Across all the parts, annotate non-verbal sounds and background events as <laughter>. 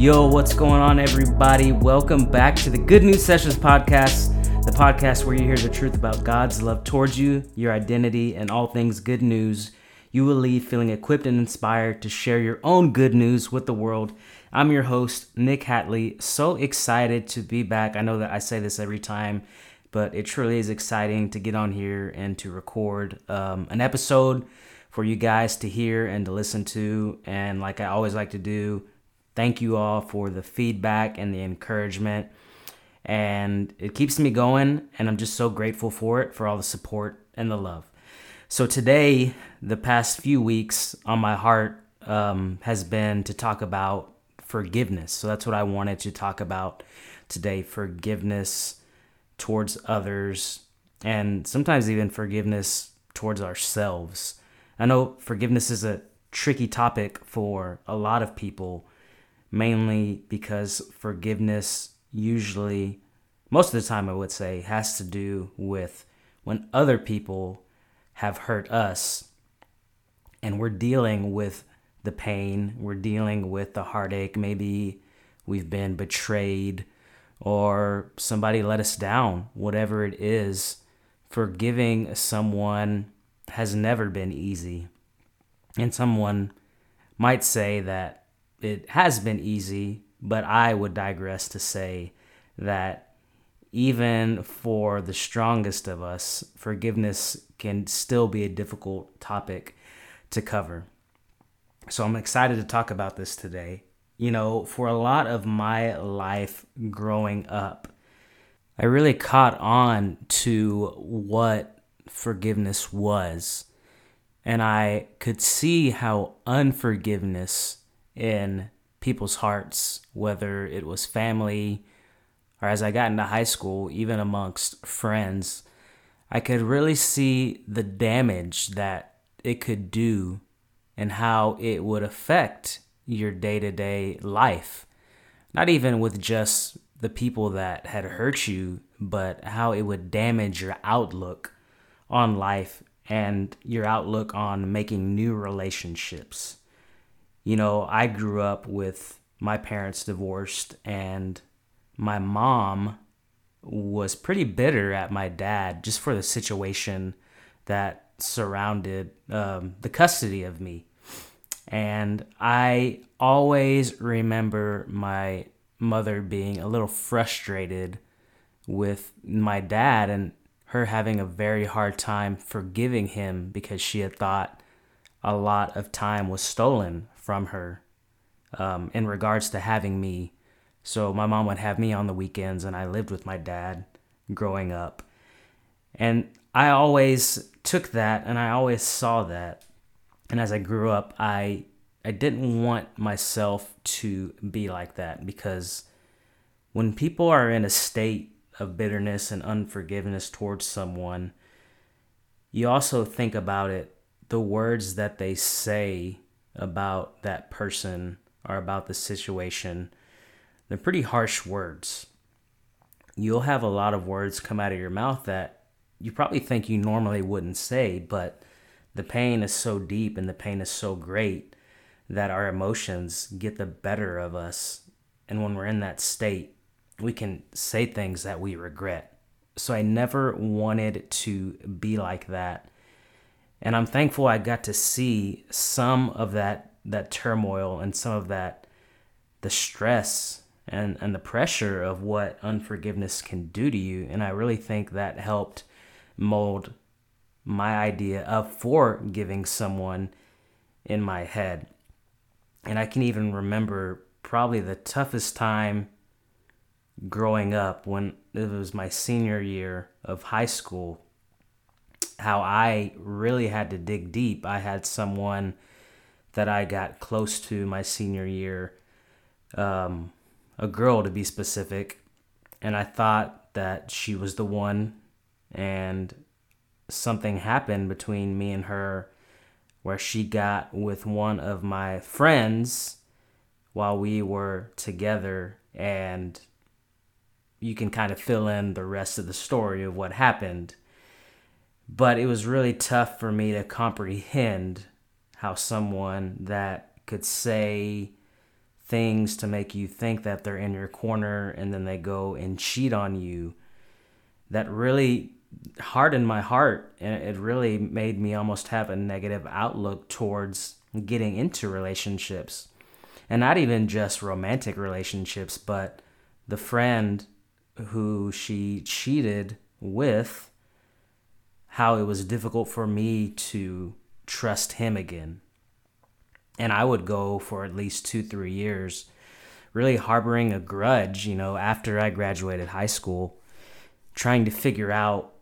Yo, what's going on, everybody? Welcome back to the Good News Sessions podcast, the podcast where you hear the truth about God's love towards you, your identity, and all things good news. You will leave feeling equipped and inspired to share your own good news with the world. I'm your host, Nick Hatley. So excited to be back. I know that I say this every time, but it truly is exciting to get on here and to record um, an episode for you guys to hear and to listen to. And like I always like to do, Thank you all for the feedback and the encouragement. And it keeps me going, and I'm just so grateful for it, for all the support and the love. So, today, the past few weeks on my heart um, has been to talk about forgiveness. So, that's what I wanted to talk about today forgiveness towards others, and sometimes even forgiveness towards ourselves. I know forgiveness is a tricky topic for a lot of people mainly because forgiveness usually, most of the time, I would say, has to do with when other people have hurt us and we're dealing with the pain, we're dealing with the heartache. Maybe we've been betrayed or somebody let us down, whatever it is. Forgiving someone has never been easy. And someone might say that it has been easy, but I would digress to say that even for the strongest of us, forgiveness can still be a difficult topic to cover. So I'm excited to talk about this today. You know, for a lot of my life growing up, I really caught on to what forgiveness was. And I could see how unforgiveness in people's hearts, whether it was family or as I got into high school, even amongst friends, I could really see the damage that it could do and how it would affect your day to day life. Not even with just the people that had hurt you, but how it would damage your outlook on life and your outlook on making new relationships you know, I grew up with my parents divorced, and my mom was pretty bitter at my dad just for the situation that surrounded um, the custody of me. And I always remember my mother being a little frustrated with my dad and her having a very hard time forgiving him because she had thought a lot of time was stolen from her um, in regards to having me. So my mom would have me on the weekends, and I lived with my dad growing up. And I always took that and I always saw that. And as I grew up, I I didn't want myself to be like that because when people are in a state of bitterness and unforgiveness towards someone, you also think about it the words that they say about that person or about the situation, they're pretty harsh words. You'll have a lot of words come out of your mouth that you probably think you normally wouldn't say, but the pain is so deep and the pain is so great that our emotions get the better of us. And when we're in that state, we can say things that we regret. So I never wanted to be like that and I'm thankful I got to see some of that that turmoil and some of that the stress and and the pressure of what unforgiveness can do to you and I really think that helped mold my idea of forgiving someone in my head. And I can even remember probably the toughest time growing up when it was my senior year of high school how I really had to dig deep. I had someone that I got close to my senior year, um, a girl to be specific, and I thought that she was the one, and something happened between me and her where she got with one of my friends while we were together and you can kind of fill in the rest of the story of what happened but it was really tough for me to comprehend how someone that could say things to make you think that they're in your corner and then they go and cheat on you that really hardened my heart and it really made me almost have a negative outlook towards getting into relationships. And not even just romantic relationships but the friend who she cheated with how it was difficult for me to trust him again and I would go for at least 2 3 years really harboring a grudge you know after I graduated high school trying to figure out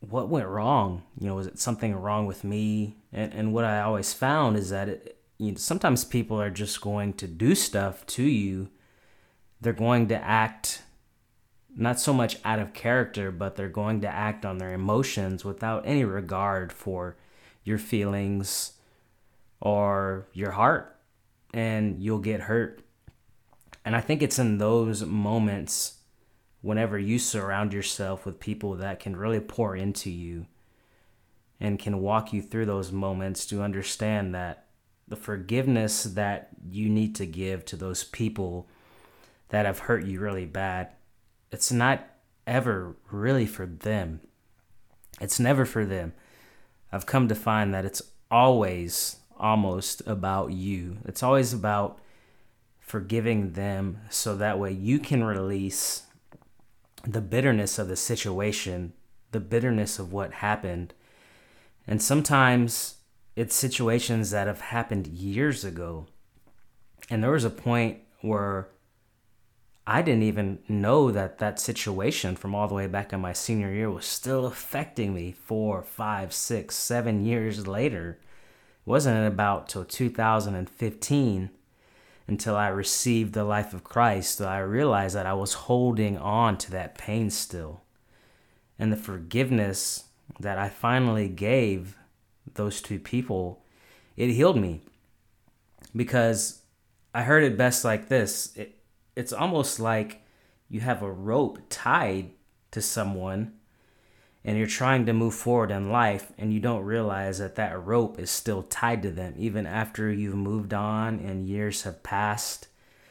what went wrong. You know, was it something wrong with me? And and what I always found is that it, you know, sometimes people are just going to do stuff to you. They're going to act not so much out of character, but they're going to act on their emotions without any regard for your feelings or your heart, and you'll get hurt. And I think it's in those moments whenever you surround yourself with people that can really pour into you and can walk you through those moments to understand that the forgiveness that you need to give to those people that have hurt you really bad, it's not ever really for them. It's never for them. I've come to find that it's always almost about you. It's always about forgiving them so that way you can release the bitterness of the situation, the bitterness of what happened. And sometimes it's situations that have happened years ago. And there was a point where I didn't even know that that situation from all the way back in my senior year was still affecting me four, five, six, seven years later. It wasn't about till 2015 until I received the life of Christ that I realized that I was holding on to that pain still. And the forgiveness that I finally gave those two people, it healed me. Because I heard it best like this it, it's almost like you have a rope tied to someone and you're trying to move forward in life and you don't realize that that rope is still tied to them even after you've moved on and years have passed.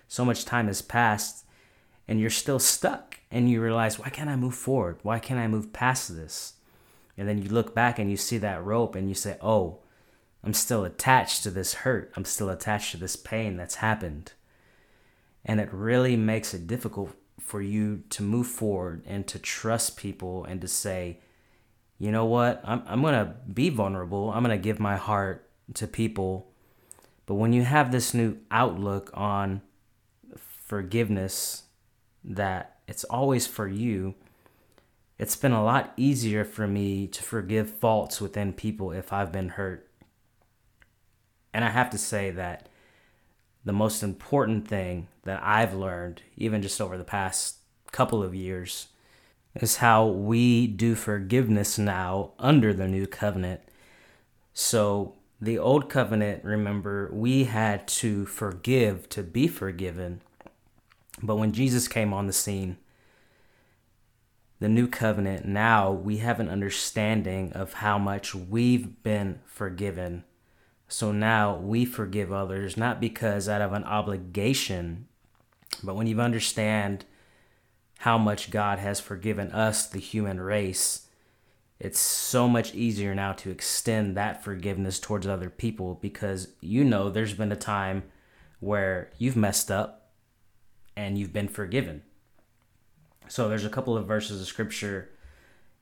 So much time has passed and you're still stuck and you realize why can't i move forward? Why can't i move past this? And then you look back and you see that rope and you say oh i'm still attached to this hurt. I'm still attached to this pain that's happened and it really makes it difficult for you to move forward and to trust people and to say you know what? I'm, I'm going to be vulnerable. I'm going to give my heart to people. But when you have this new outlook on forgiveness, that it's always for you, it's been a lot easier for me to forgive faults within people if I've been hurt. And I have to say that the most important thing that I've learned, even just over the past couple of years, is how we do forgiveness now under the new covenant. So, the old covenant, remember, we had to forgive to be forgiven. But when Jesus came on the scene, the new covenant, now we have an understanding of how much we've been forgiven. So now we forgive others, not because out of an obligation, but when you understand how much God has forgiven us, the human race, it's so much easier now to extend that forgiveness towards other people because you know there's been a time where you've messed up and you've been forgiven. So there's a couple of verses of scripture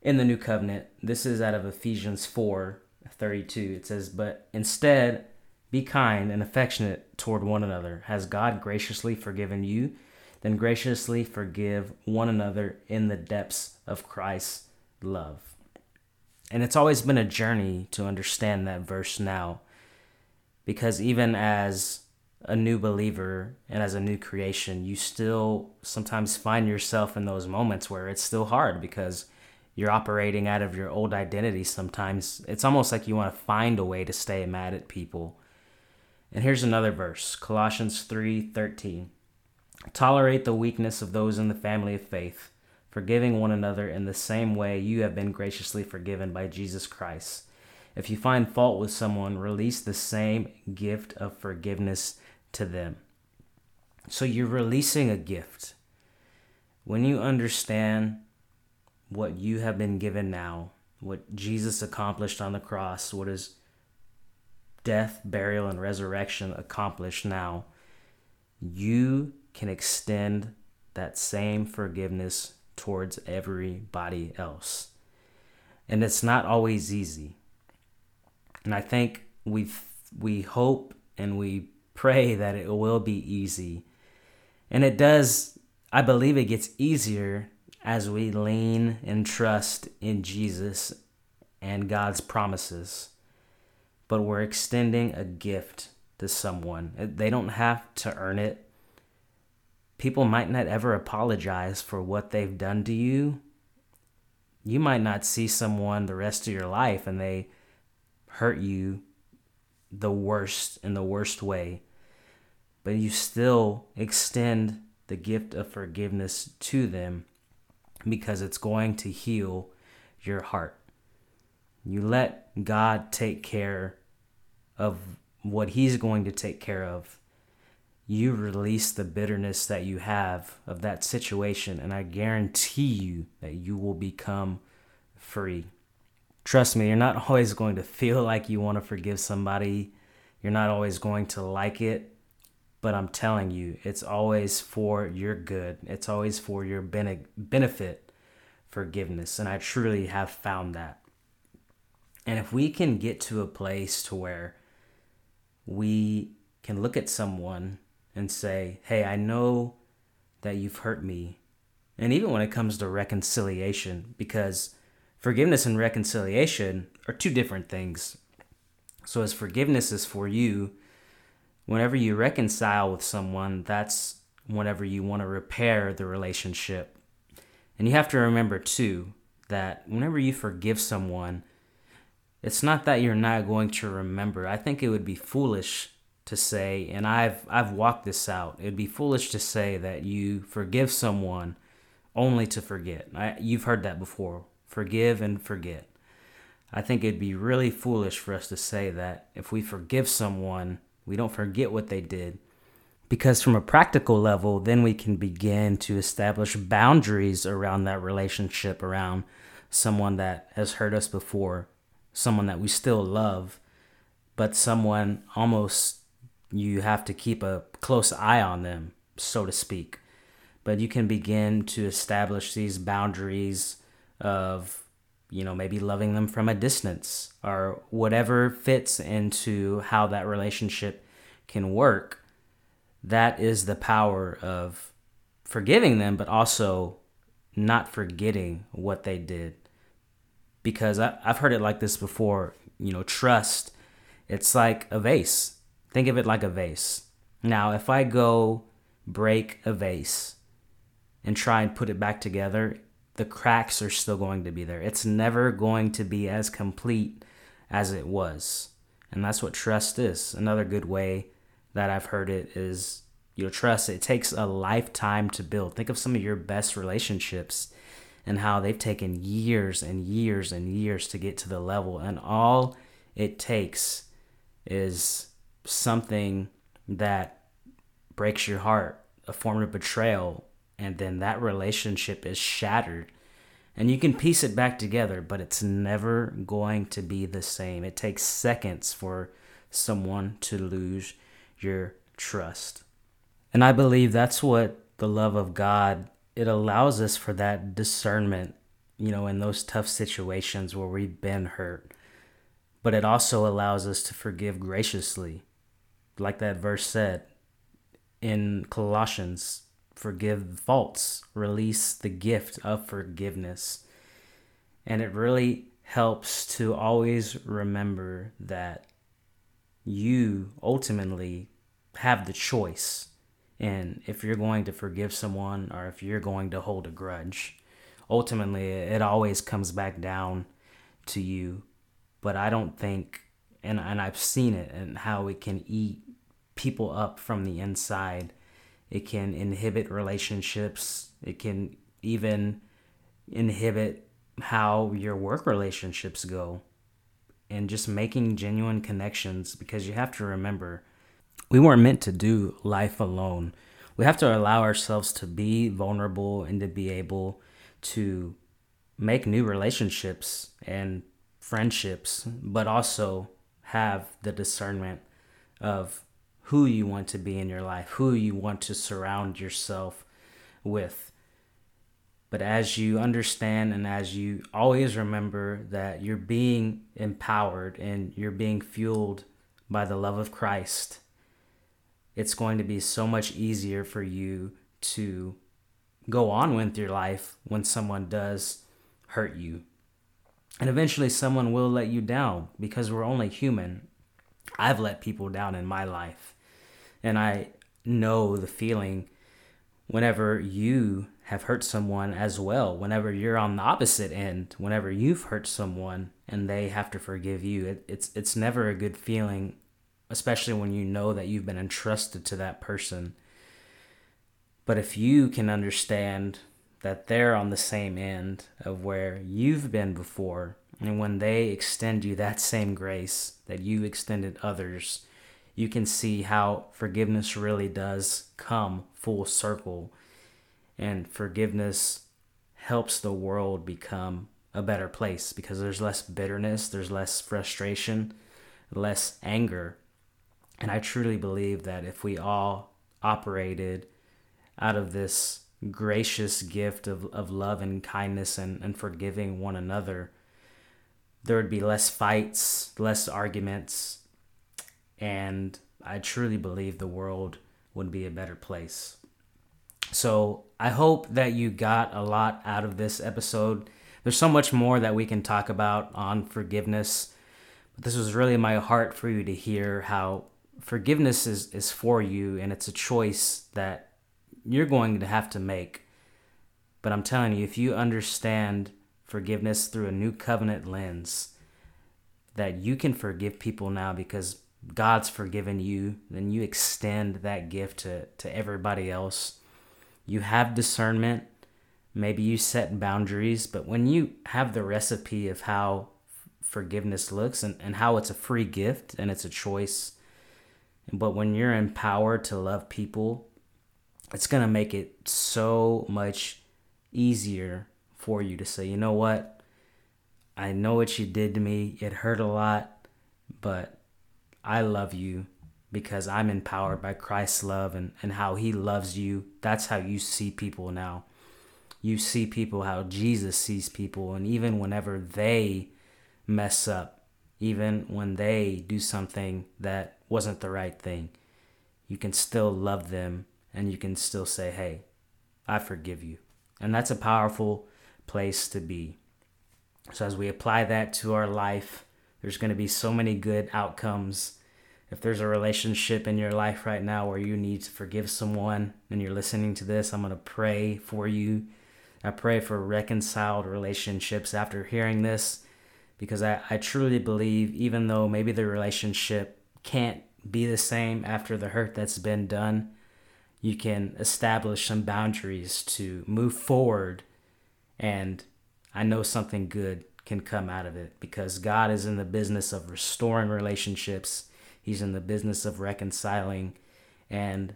in the new covenant. This is out of Ephesians 4 32. It says, But instead, be kind and affectionate toward one another. Has God graciously forgiven you? then graciously forgive one another in the depths of Christ's love. And it's always been a journey to understand that verse now, because even as a new believer and as a new creation, you still sometimes find yourself in those moments where it's still hard because you're operating out of your old identity sometimes. It's almost like you want to find a way to stay mad at people. And here's another verse, Colossians 3:13. Tolerate the weakness of those in the family of faith, forgiving one another in the same way you have been graciously forgiven by Jesus Christ. If you find fault with someone, release the same gift of forgiveness to them. So you're releasing a gift. When you understand what you have been given now, what Jesus accomplished on the cross, what his death, burial, and resurrection accomplished now, you can extend that same forgiveness towards everybody else. And it's not always easy. And I think we we hope and we pray that it will be easy. And it does I believe it gets easier as we lean and trust in Jesus and God's promises. But we're extending a gift to someone. Uh, they don't have to earn it. People might not ever apologize for what they've done to you. You might not see someone the rest of your life and they hurt you the worst in the worst way. But you still extend the gift of forgiveness to them because it's going to heal your heart. You let God take care of what He's going to take care of. You release the bitterness that you have of that situation, and I guarantee you that you will become free. Trust me, you're not <laughs> always going to feel like you want to forgive somebody. You're not always going to like it but I'm telling you, it's always for your good. It's always for your bene- benefit, forgiveness. And I truly have found that. And if we can get to a place to where we can look at someone and say, hey, I know that you've hurt me. And even when it comes to reconciliation, because forgiveness and reconciliation are two different things. So, as forgiveness is for you, whenever you reconcile with someone, that's whenever you want to repair the relationship. And you have to remember too that whenever you forgive someone, it's not that you're not going to remember. I think it would be foolish to say, and I've I've walked this out. It'd be foolish to say that you forgive someone only to forget. I, you've heard that before. Forgive and forget. I think it'd be really foolish for us to say that if we forgive someone we don't forget what they did. Because from a practical level, then we can begin to establish boundaries around that relationship, around someone that has hurt us before, someone that we still love, but someone almost you have to keep a close eye on them, so to speak. But you can begin to establish these boundaries of you know, maybe loving them from a distance or whatever fits into how that relationship can work. That is the power of forgiving them, but also not forgetting what they did. Because I, have heard it like this before, you know, trust, it's like a vase. Think of it like a vase. Now, if I go break a vase and try and put it back together, the cracks are still going to be there. It's never going to be as complete as it was. And that's what trust is. Another good way that I've heard it is you know, trust, it takes a lifetime to build. Think of some of your best relationships and how they've taken years and years and years to get to the level. And all it takes is something that breaks your heart, a form of betrayal, and then that relationship is shattered. And you can piece it back together but it's never going to be the same. It takes seconds for someone to lose your trust. And i believe that's what the love of god it allows us for that discernment you know in those tough situations where we've been hurt. But it also allows us to forgive graciously. Like that verse said in colossians forgive faults, release the gift of forgiveness. And it really helps to always remember that you ultimately have the choice. And if you're going to forgive someone or if you're going to hold a grudge, ultimately it always comes back down to you. But I don't think, and, and I've seen it and how it can eat people up from the inside it can inhibit relationships. It can even inhibit how your work relationships go and just making genuine connections because you have to remember we weren't meant to do life alone. we have to allow ourselves to be vulnerable and to be able to make new relationships and friendships, but also have the discernment of who you want to be in your life, who you want to surround yourself with. But as you understand and as you always remember that you're being empowered and you're being fueled by the love of Christ, it's going to be so much easier for you to go on with your life when someone does hurt you. And eventually, someone will let you down because we're only human. I've let people down in my life. And I know the feeling whenever you have hurt someone as well, whenever you're on the opposite end, whenever you've hurt someone and they have to forgive you. It, it's, it's never a good feeling, especially when you know that you've been entrusted to that person. But if you can understand that they're on the same end of where you've been before. And when they extend you that same grace that you extended others, you can see how forgiveness really does come full circle. And forgiveness helps the world become a better place because there's less bitterness, there's less frustration, less anger. And I truly believe that if we all operated out of this gracious gift of, of love and kindness and, and forgiving one another, there would be less fights, less arguments, and I truly believe the world would be a better place. So I hope that you got a lot out of this episode. There's so much more that we can talk about on forgiveness, but this was really my heart for you to hear how forgiveness is, is for you and it's a choice that you're going to have to make. But I'm telling you, if you understand forgiveness through a new covenant lens, that you can forgive people now because God's forgiven you, then you extend that gift to, to everybody else. You have discernment. Maybe you set boundaries, but when you have the recipe of how forgiveness looks and, and how it's a free gift and it's a choice, but when you're empowered to love people it's going to make it so much easier for you to say, you know what? I know what you did to me. It hurt a lot, but I love you because I'm empowered by Christ's love and, and how he loves you. That's how you see people now. You see people how Jesus sees people. And even whenever they mess up, even when they do something that wasn't the right thing, you can still love them and you can still say, hey, I forgive you. And that's a powerful place to be. So, as we apply that to our life, there's going to be so many good outcomes. If there's a relationship in your life right now where you need to forgive someone and you're listening to this, I'm going to pray for you. I pray for reconciled relationships after hearing this because I, I truly believe, even though maybe the relationship can't be the same after the hurt that's been done, you can establish some boundaries to move forward and I know something good can come out of it because God is in the business of restoring relationships. He's in the business of reconciling and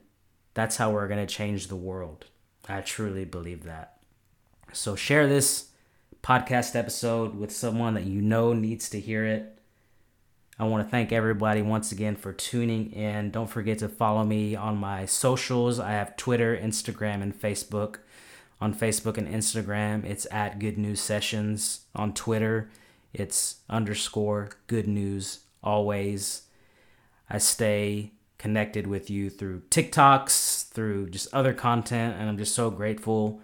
that's how we're going to change the world. I truly believe that. So share this podcast episode with someone that you know needs to hear it. I want to thank everybody once again for tuning in. Don't forget to follow me on my socials. I have Twitter, Instagram, and Facebook. On Facebook and Instagram, it's at Good News Sessions. On Twitter, it's underscore Good News always. I stay connected with you through TikToks, through just other content, and I'm just so grateful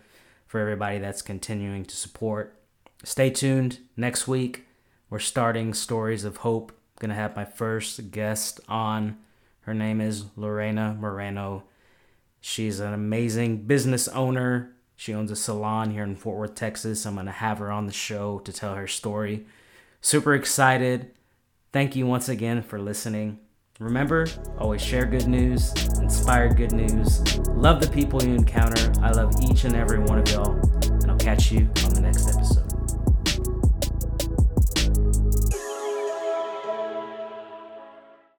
for everybody that's continuing to support. Stay tuned. Next week, we're starting Stories of Hope I'm gonna have my first guest on. Her name is Lorena Moreno. She's an amazing business owner. She owns a salon here in Fort Worth, Texas. I'm gonna have her on the show to tell her story. Super excited. Thank you once again for listening. Remember, always share good news, inspire good news, love the people you encounter. I love each and every one of y'all, and I'll catch you on the next episode.